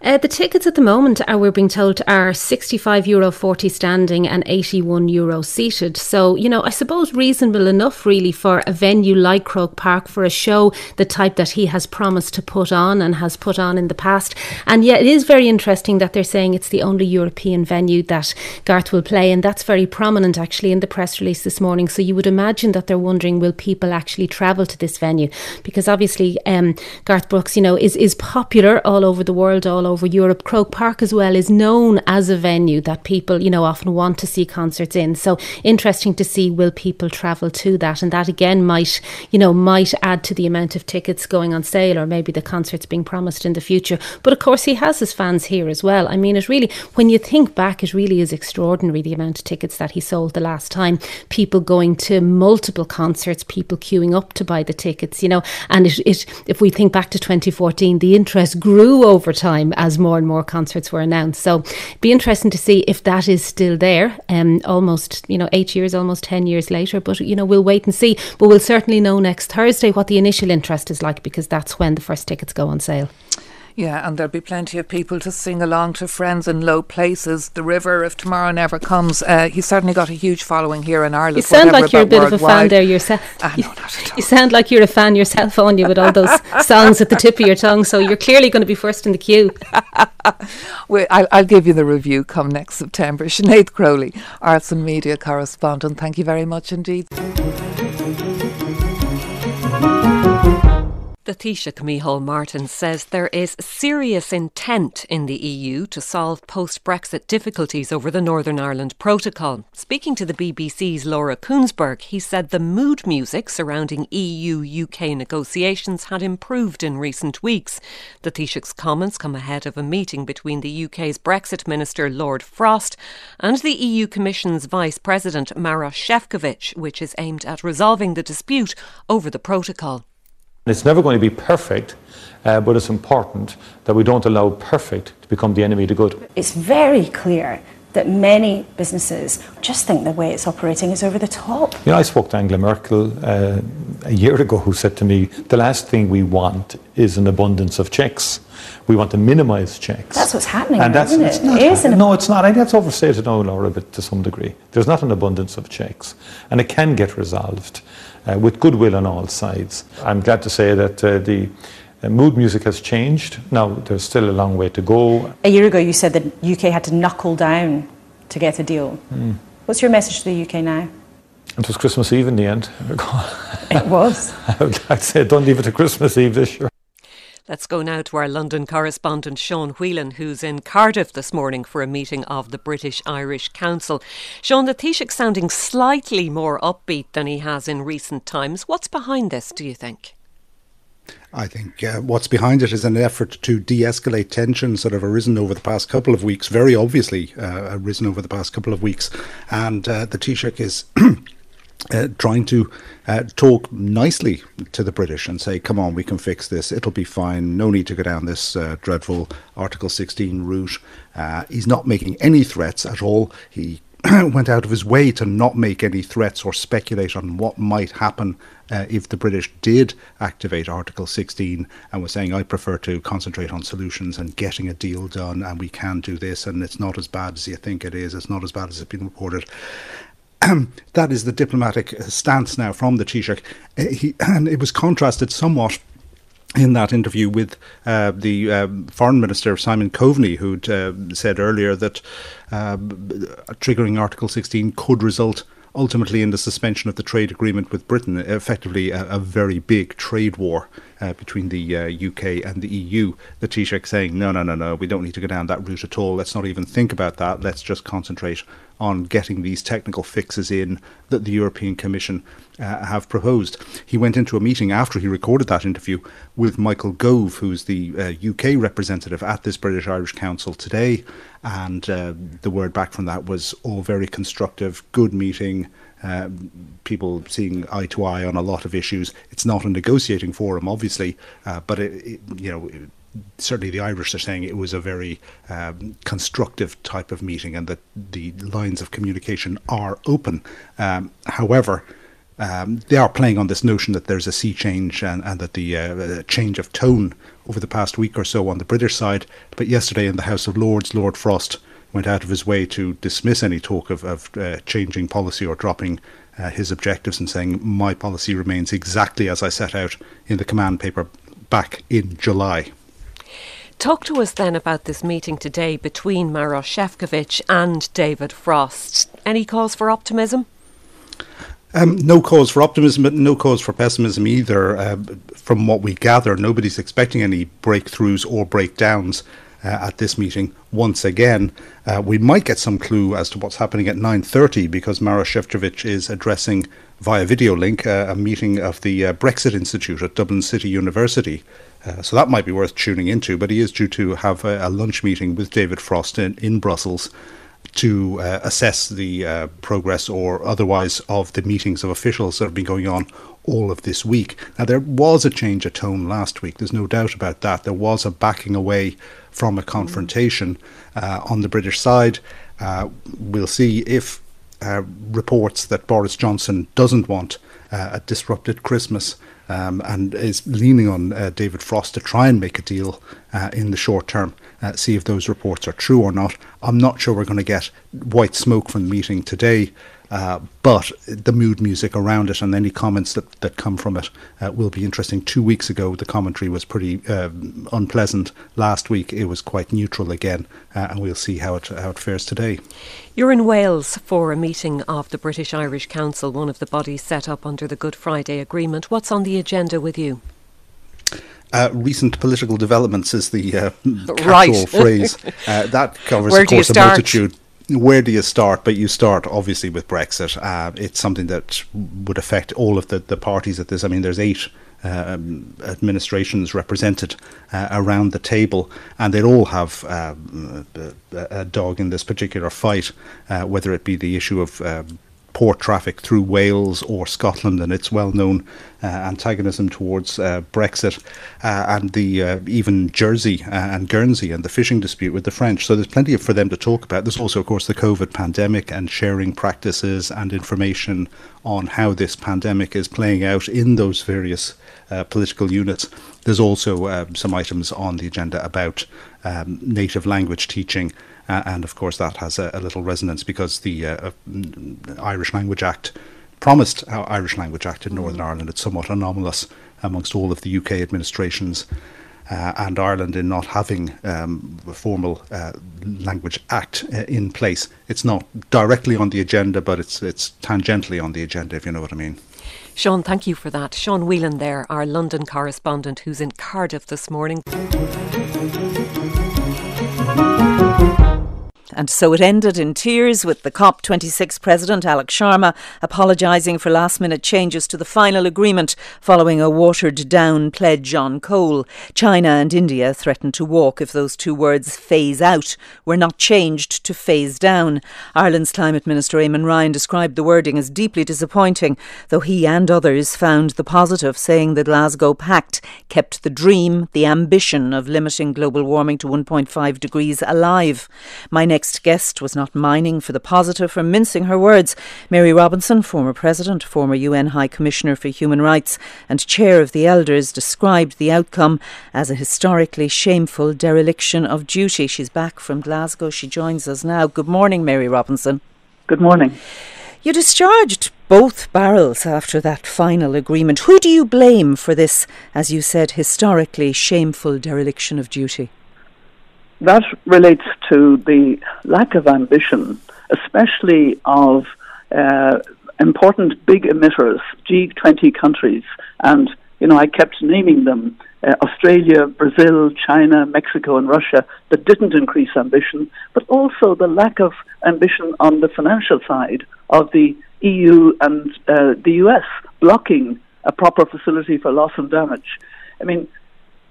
Uh, the tickets at the moment, are, we're being told, are 65 euro 40 standing and 81 euro seated. So, you know, I suppose reasonable enough really for a venue like Croke Park for a show the type that he has promised to put on and has put on in the past. And yet it is very interesting that they're saying it's the only European venue that Garth will play. And that's very prominent actually in the press release this morning. So you would imagine that they're wondering will people actually travel to this venue? Because obviously um, Garth Brooks, you know, is, is popular all over the world, all over over Europe. Croke Park as well is known as a venue that people, you know, often want to see concerts in. So interesting to see will people travel to that, and that again might, you know, might add to the amount of tickets going on sale, or maybe the concerts being promised in the future. But of course, he has his fans here as well. I mean, it really, when you think back, it really is extraordinary the amount of tickets that he sold the last time. People going to multiple concerts, people queuing up to buy the tickets, you know, and it, it if we think back to 2014, the interest grew over time as more and more concerts were announced. So it'd be interesting to see if that is still there. Um, almost you know eight years, almost ten years later. But you know we'll wait and see. But we'll certainly know next Thursday what the initial interest is like because that's when the first tickets go on sale. Yeah, and there'll be plenty of people to sing along to Friends in Low Places, The River, If Tomorrow Never Comes. Uh, he's certainly got a huge following here in Ireland. You sound like you're a bit worldwide. of a fan there yourself. No, at all. You sound like you're a fan yourself, on you, with all those <laughs> songs at the tip of your tongue. So you're clearly going to be first in the queue. <laughs> well, I'll, I'll, give you the review come next September. <laughs> Sinead Crowley, Arts and Media Correspondent. Thank you very much indeed. The Taoiseach Micheál Martin says there is serious intent in the EU to solve post Brexit difficulties over the Northern Ireland Protocol. Speaking to the BBC's Laura Kuenssberg, he said the mood music surrounding EU UK negotiations had improved in recent weeks. The Taoiseach's comments come ahead of a meeting between the UK's Brexit Minister Lord Frost and the EU Commission's Vice President Maroš Šefčovič, which is aimed at resolving the dispute over the protocol. It's never going to be perfect, uh, but it's important that we don't allow perfect to become the enemy to good. It's very clear that many businesses just think the way it's operating is over the top. You know, I spoke to Angela Merkel uh, a year ago who said to me, the last thing we want is an abundance of checks. We want to minimise checks. That's what's happening, and that's, isn't it? Not, it is no, it's not. I think that's overstated now, Laura, but to some degree. There's not an abundance of checks, and it can get resolved with goodwill on all sides. I'm glad to say that uh, the uh, mood music has changed. Now, there's still a long way to go. A year ago, you said that UK had to knuckle down to get a deal. Mm. What's your message to the UK now? It was Christmas Eve in the end. It was. I would like to say, don't leave it to Christmas Eve this year. Let's go now to our London correspondent Sean Whelan, who's in Cardiff this morning for a meeting of the British Irish Council. Sean, the Taoiseach sounding slightly more upbeat than he has in recent times. What's behind this, do you think? I think uh, what's behind it is an effort to de escalate tensions that have arisen over the past couple of weeks, very obviously uh, arisen over the past couple of weeks. And uh, the Taoiseach is <clears throat> uh, trying to uh, talk nicely to the British and say, come on, we can fix this. It'll be fine. No need to go down this uh, dreadful Article 16 route. Uh, he's not making any threats at all. He <clears throat> went out of his way to not make any threats or speculate on what might happen uh, if the British did activate Article 16 and was saying, I prefer to concentrate on solutions and getting a deal done, and we can do this, and it's not as bad as you think it is, it's not as bad as it's been reported. <clears throat> that is the diplomatic uh, stance now from the Taoiseach. Uh, he, <clears throat> and it was contrasted somewhat in that interview with uh, the um, foreign minister Simon Coveney, who'd uh, said earlier that uh, triggering Article 16 could result ultimately in the suspension of the trade agreement with Britain, effectively a, a very big trade war uh, between the uh, UK and the EU. The Taoiseach saying, no, no, no, no, we don't need to go down that route at all. Let's not even think about that. Let's just concentrate on getting these technical fixes in that the European Commission uh, have proposed. He went into a meeting after he recorded that interview with Michael Gove, who's the uh, UK representative at this British Irish Council today. And uh, the word back from that was all very constructive, good meeting. Uh, people seeing eye to eye on a lot of issues. It's not a negotiating forum, obviously, uh, but it, it, you know, certainly the Irish are saying it was a very um, constructive type of meeting and that the lines of communication are open. Um, however, um, they are playing on this notion that there's a sea change and, and that the uh, change of tone over the past week or so on the British side. But yesterday in the House of Lords, Lord Frost went out of his way to dismiss any talk of, of uh, changing policy or dropping uh, his objectives and saying my policy remains exactly as I set out in the command paper back in July. Talk to us then about this meeting today between Maroš Šefčovič and David Frost. Any cause for optimism? Um, no cause for optimism, but no cause for pessimism either. Uh, from what we gather, nobody's expecting any breakthroughs or breakdowns uh, at this meeting. Once again, uh, we might get some clue as to what's happening at 9:30 because Maroš Šefčovič is addressing via video link uh, a meeting of the uh, Brexit Institute at Dublin City University. Uh, so that might be worth tuning into. But he is due to have a, a lunch meeting with David Frost in, in Brussels to uh, assess the uh, progress or otherwise of the meetings of officials that have been going on all of this week. Now, there was a change of tone last week. There's no doubt about that. There was a backing away from a confrontation uh, on the British side. Uh, we'll see if uh, reports that Boris Johnson doesn't want a disrupted Christmas um, and is leaning on uh, David Frost to try and make a deal uh, in the short term. Uh, see if those reports are true or not. I'm not sure we're going to get white smoke from the meeting today, uh, but the mood music around it and any comments that, that come from it uh, will be interesting. Two weeks ago, the commentary was pretty uh, unpleasant. Last week, it was quite neutral again, uh, and we'll see how it how it fares today. You're in Wales for a meeting of the British Irish Council, one of the bodies set up under the Good Friday Agreement. What's on the agenda with you? Uh, recent political developments is the uh, <laughs> right. phrase. <laughs> Uh, that covers, of course, a multitude where do you start? But you start obviously with Brexit. Uh, it's something that would affect all of the, the parties at this. I mean, there's eight um, administrations represented uh, around the table, and they'd all have uh, a, a, dog in this particular fight, uh, whether it be the issue of port traffic through Wales or Scotland and its well-known uh, antagonism towards uh, Brexit, uh, and the uh, even Jersey uh, and Guernsey and the fishing dispute with the French. So there's plenty for them to talk about. There's also, of course, the COVID pandemic and sharing practices and information on how this pandemic is playing out in those various political units. There's also um, some items on the agenda about um, native language teaching. Uh, and of course, that has a, a little resonance because the uh, uh, Irish Language Act promised our Irish Language Act in Northern Ireland. It's somewhat anomalous amongst all of the UK administrations. uh, and Ireland in not having um, a formal uh, language act uh, in place. It's not directly on the agenda, but it's it's tangentially on the agenda, if you know what I mean. Sean, thank you for that. Sean Whelan there, our London correspondent who's in Cardiff this morning. And so it ended in tears with the COP26 President Alok Sharma apologising for last minute changes to the final agreement following a watered down pledge on coal. China and India threatened to walk if those two words phase out were not changed to phase down. Ireland's Climate Minister Eamon Ryan described the wording as deeply disappointing, though he and others found the positive, saying the Glasgow Pact kept the dream, the ambition of limiting global warming to 1.5 degrees alive. My next next guest was not mining for the positive for mincing her words. Mary Robinson, former president, former UN High Commissioner for Human Rights, and chair of the Elders, described the outcome as a historically shameful dereliction of duty. She's back from Glasgow. She joins us now. Good morning, Mary Robinson. Good morning. You discharged both barrels after that final agreement. Who do you blame for this, as you said, historically shameful dereliction of duty? That relates to the lack of ambition, especially of uh, important big emitters, G20 countries, and you know I kept naming them: uh, Australia, Brazil, China, Mexico, and Russia that didn't increase ambition, but also the lack of ambition on the financial side of the EU and uh, the US blocking a proper facility for loss and damage. I mean,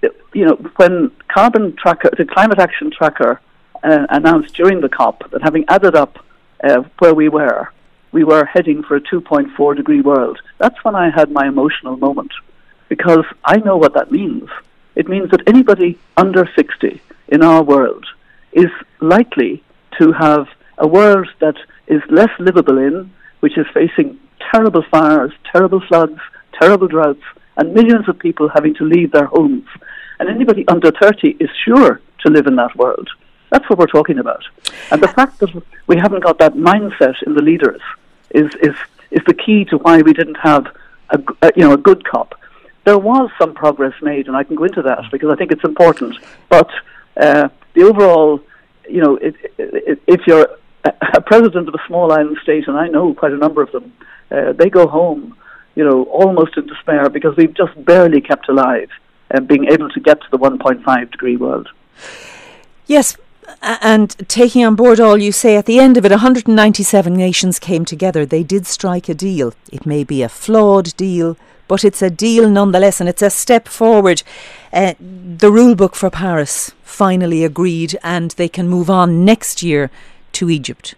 you know, when carbon tracker, the climate action tracker uh, announced during the COP that having added up uh, where we were, we were heading for a 2.4 degree world. That's when I had my emotional moment because I know what that means. It means that anybody under 60 in our world is likely to have a world that is less livable in, which is facing terrible fires, terrible floods, terrible droughts, and millions of people having to leave their homes. And anybody under 30 is sure to live in that world. That's what we're talking about. And the fact that we haven't got that mindset in the leaders is, is, is the key to why we didn't have a, a, you know, a good COP. There was some progress made, and I can go into that because I think it's important. But uh, the overall, you know, it, it, if you're a president of a small island state, and I know quite a number of them, uh, they go home, you know, almost in despair because we've just barely kept alive and being able to get to the 1.5 degree world. Yes, and taking on board all you say, at the end of it, 197 nations came together. They did strike a deal. It may be a flawed deal, but it's a deal nonetheless, and it's a step forward. Uh, the rule book for Paris finally agreed, and they can move on next year to Egypt.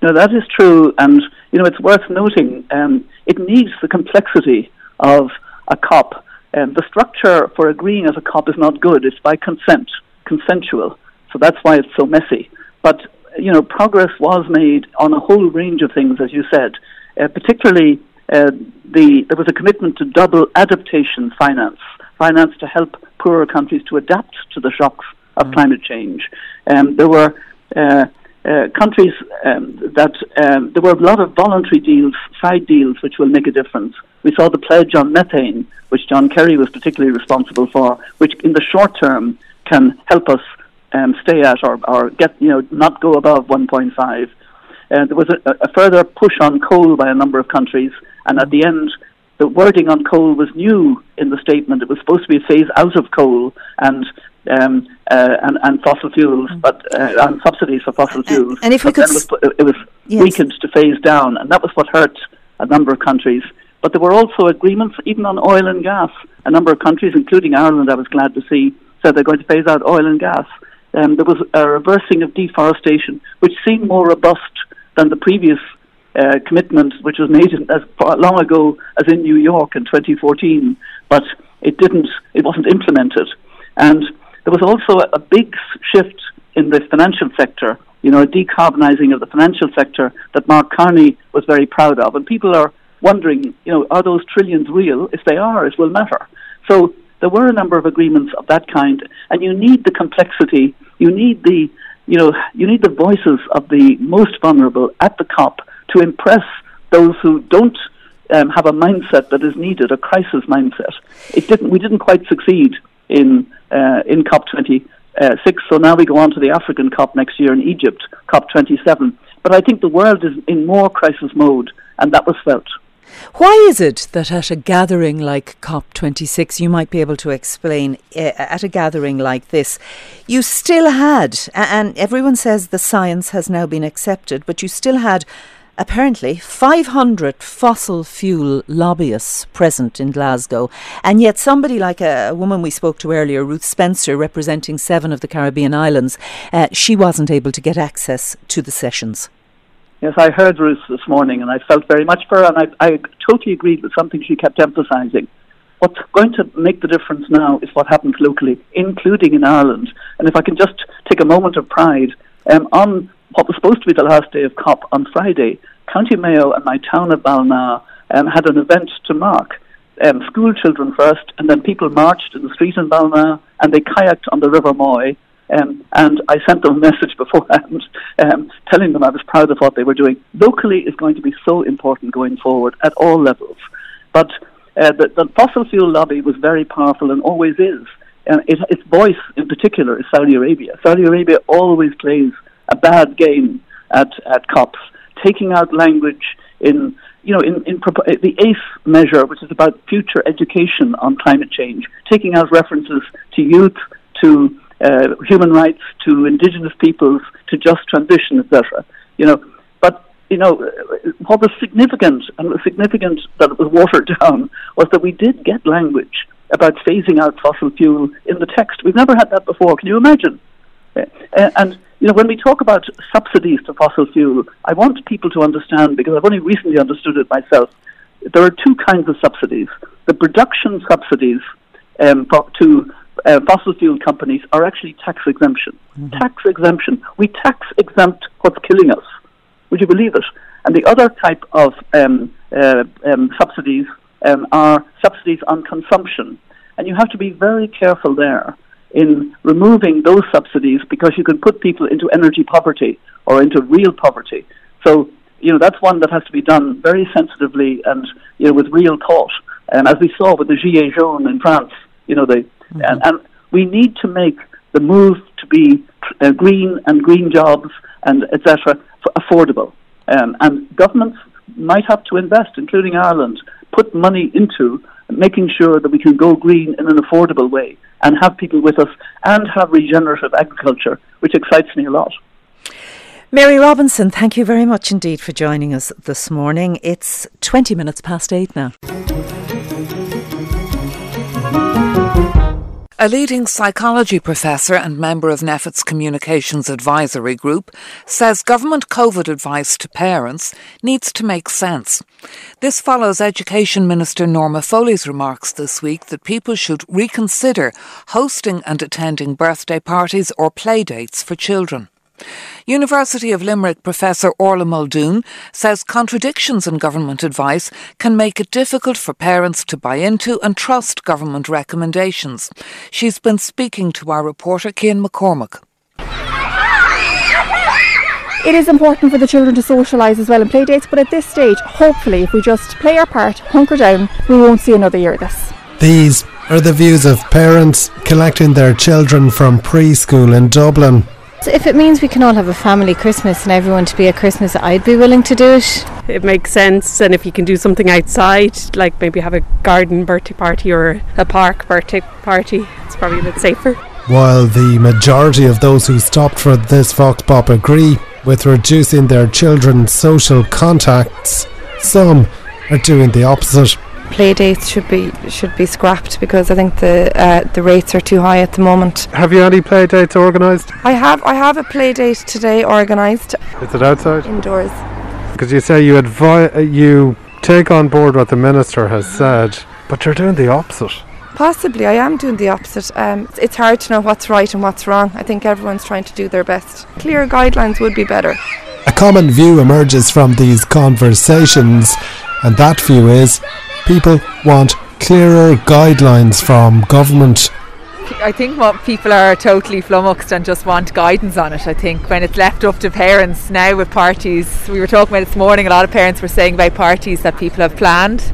No, that is true, and you know it's worth noting. Um, it needs the complexity of a COP um, the structure for agreeing as a COP is not good. It's by consent, consensual. So that's why it's so messy. But you know, progress was made on a whole range of things, as you said. Uh, particularly, uh, the there was a commitment to double adaptation finance, finance to help poorer countries to adapt to the shocks of mm. climate change. Um, there were uh, uh, countries um, that um, there were a lot of voluntary deals, side deals, which will make a difference. We saw the pledge on methane, which John Kerry was particularly responsible for, which in the short term can help us um, stay at or, or get you know not go above 1.5. Uh, there was a, a further push on coal by a number of countries, and at the end, the wording on coal was new in the statement. It was supposed to be a phase out of coal, and um, uh, and, and fossil fuels, mm. but uh, and subsidies for fossil fuels. And if we could, it was, it was yes. weakened to phase down, and that was what hurt a number of countries. But there were also agreements, even on oil and gas. A number of countries, including Ireland, I was glad to see, said they're going to phase out oil and gas. Um, there was a reversing of deforestation, which seemed more robust than the previous uh, commitment, which was made as long ago as in New York in 2014, but it didn't, it wasn't implemented. And there was also a, a big shift in the financial sector, you know, a decarbonising of the financial sector that Mark Carney was very proud of. And people are wondering, you know, are those trillions real? If they are, it will matter. So there were a number of agreements of that kind, and you need the complexity, you need the, you know, you need the voices of the most vulnerable at the COP to impress those who don't um, have a mindset that is needed, a crisis mindset. It didn't. We didn't quite succeed in uh, in COP26. So now we go on to the African COP next year in Egypt, COP27. But I think the world is in more crisis mode, and that was felt. Why is it that at a gathering like COP26, you might be able to explain, uh, at a gathering like this, you still had, and everyone says the science has now been accepted, but you still had apparently 500 fossil fuel lobbyists present in Glasgow. And yet, somebody like a, a, woman we spoke to earlier, Ruth Spencer, representing seven of the Caribbean islands, uh, she wasn't able to get access to the sessions. Yes, I heard Ruth this morning and I felt very much for her, and I, I totally agreed with something she kept emphasising. What's going to make the difference now is what happens locally, including in Ireland. And if I can just take a moment of pride, um, on what was supposed to be the last day of COP on Friday, County Mayo and my town of Ballina um, had an event to mark um, school children first, and then people marched in the street in Ballina, and they kayaked on the River Moy. Um, and I sent them a message <laughs> beforehand um, telling them I was proud of what they were doing. Locally is going to be so important going forward at all levels. But uh, the, the, fossil fuel lobby was very powerful and always is. And it, its voice in particular is Saudi Arabia. Saudi Arabia always plays a bad game at, at COPs taking out language in you know, in, in the ACE measure, which is about future education on climate change, taking out references to youth, to uh, human rights, to indigenous peoples, to just transition, etc. You know, but you know, what was significant and was significant that it was watered <laughs> down was that we did get language about phasing out fossil fuel in the text. We've never had that before. Can you imagine? Uh, and you know, when we talk about subsidies to fossil fuel, I want people to understand, because I've only recently understood it myself, there are two kinds of subsidies. The production subsidies um, to uh, fossil fuel companies are actually tax exemption. Mm-hmm. Tax exemption. We tax exempt what's killing us. Would you believe it? And the other type of um, uh, um, subsidies um, are subsidies on consumption. And you have to be very careful there in removing those subsidies because you can put people into energy poverty or into real poverty. So, you know, that's one that has to be done very sensitively and, you know, with real thought. And as we saw with the Gilets jaunes in France, you know, they, mm-hmm. and, and we need to make the move to be uh, green and green jobs and et etc. affordable. Um, and governments might have to invest, including Ireland, put money into making sure that we can go green in an affordable way and have people with us and have regenerative agriculture, which excites me a lot. Mary Robinson, thank you very much indeed for joining us this morning. It's 20 minutes past eight now. A leading psychology professor and member of NPHET's Communications Advisory Group says government COVID advice to parents needs to make sense. This follows Education Minister Norma Foley's remarks this week that people should reconsider hosting and attending birthday parties or playdates for children. University of Limerick professor Orla Muldoon says contradictions in government advice can make it difficult for parents to buy into and trust government recommendations. She's been speaking to our reporter Cian McCormack. It is important for the children to socialise as well and play dates, but at this stage, hopefully, if we just play our part, hunker down, we won't see another year of this. These are the views of parents collecting their children from preschool in Dublin. If it means we can all have a family Christmas and everyone to be at Christmas, I'd be willing to do it. It makes sense, and if you can do something outside, like maybe have a garden birthday party or a park birthday party, it's probably a bit safer. While the majority of those who stopped for this Vox Pop agree with reducing their children's social contacts, some are doing the opposite play dates should be should be scrapped because I think the uh, the rates are too high at the moment. Have you any play dates organised? I have I have a play date today organised. Is it outside? Indoors. Because you say you advise you take on board what the minister has said, but you're doing the opposite. Possibly, I am doing the opposite. Um, it's hard to know what's right and what's wrong. I think everyone's trying to do their best. Clear guidelines would be better. A common view emerges from these conversations, and that view is people want clearer guidelines from government. I think what people are totally flummoxed and just want guidance on it. I think when it's left up to parents now with parties, we were talking about this morning, a lot of parents were saying about parties that people have planned,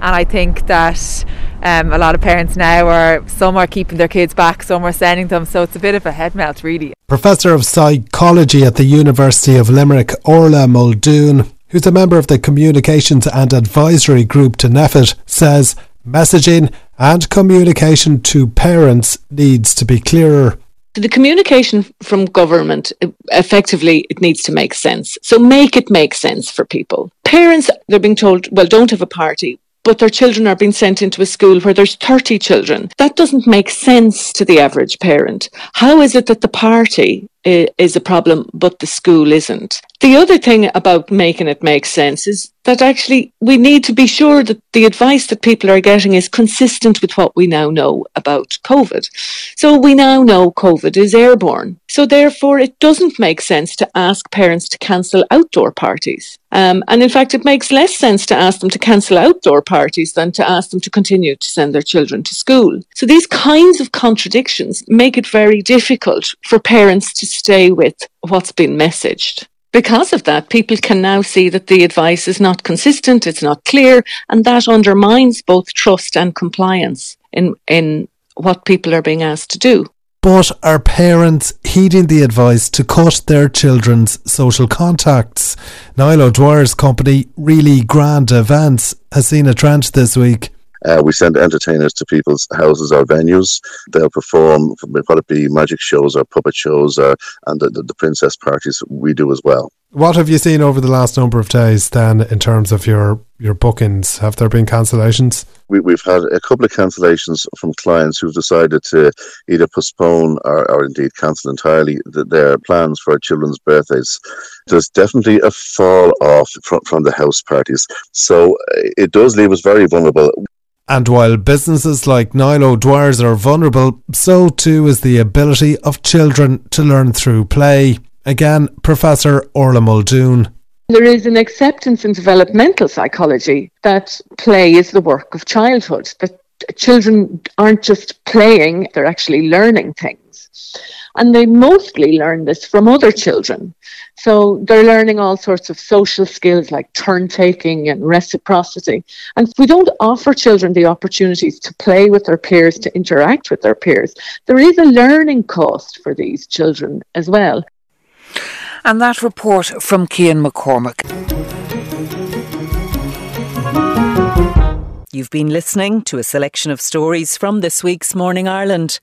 and I think that Um, a lot of parents now are some are keeping their kids back, some are sending them, so it's a bit of a head melt, really. Professor of Psychology at the University of Limerick, Orla Muldoon, who's a member of the Communications and Advisory Group to NPHET, says messaging and communication to parents needs to be clearer. The communication from government, effectively, it needs to make sense. So make it make sense for people. Parents, they're being told, well, don't have a party but their children are being sent into a school where there's 30 children. That doesn't make sense to the average parent. How is it that the party eh, is a problem, but the school isn't? The other thing about making it make sense is that actually we need to be sure that the advice that people are getting is consistent with what we now know about COVID. So we now know COVID is airborne. So therefore, it doesn't make sense to ask parents to cancel outdoor parties. Um, and in fact, it makes less sense to ask them to cancel outdoor parties than to ask them to continue to send their children to school. So these kinds of contradictions make it very difficult for parents to stay with what's been messaged because of that, people can now see that the advice is not consistent, it's not clear, and that undermines both trust and compliance in, in what people are being asked to do. But are parents heeding the advice to cut their children's social contacts? Niall O'Dwyer's company, Really Grand Events, has seen a trend this week. Uh, we send entertainers to people's houses or venues. They'll perform, whether it be magic shows or puppet shows, or, and the, the, princess parties we do as well. What have you seen over the last number of days then in terms of your, your bookings? Have there been cancellations? We, we've had a couple of cancellations from clients who've decided to either postpone or, or indeed cancel entirely the, their plans for children's birthdays. There's definitely a fall off from, from the house parties. So uh, it does leave us very vulnerable. And while businesses like Niall O'Dwyer's are vulnerable, so too is the ability of children to learn through play. Again, Professor Orla Muldoon. There is an acceptance in developmental psychology that play is the work of childhood, that children aren't just playing, they're actually learning things. And they mostly learn this from other children. So they're learning all sorts of social skills like turn taking and reciprocity. And if we don't offer children the opportunities to play with their peers, to interact with their peers, there is a learning cost for these children as well. And that report from Cian McCormack. You've been listening to a selection of stories from this week's Morning Ireland.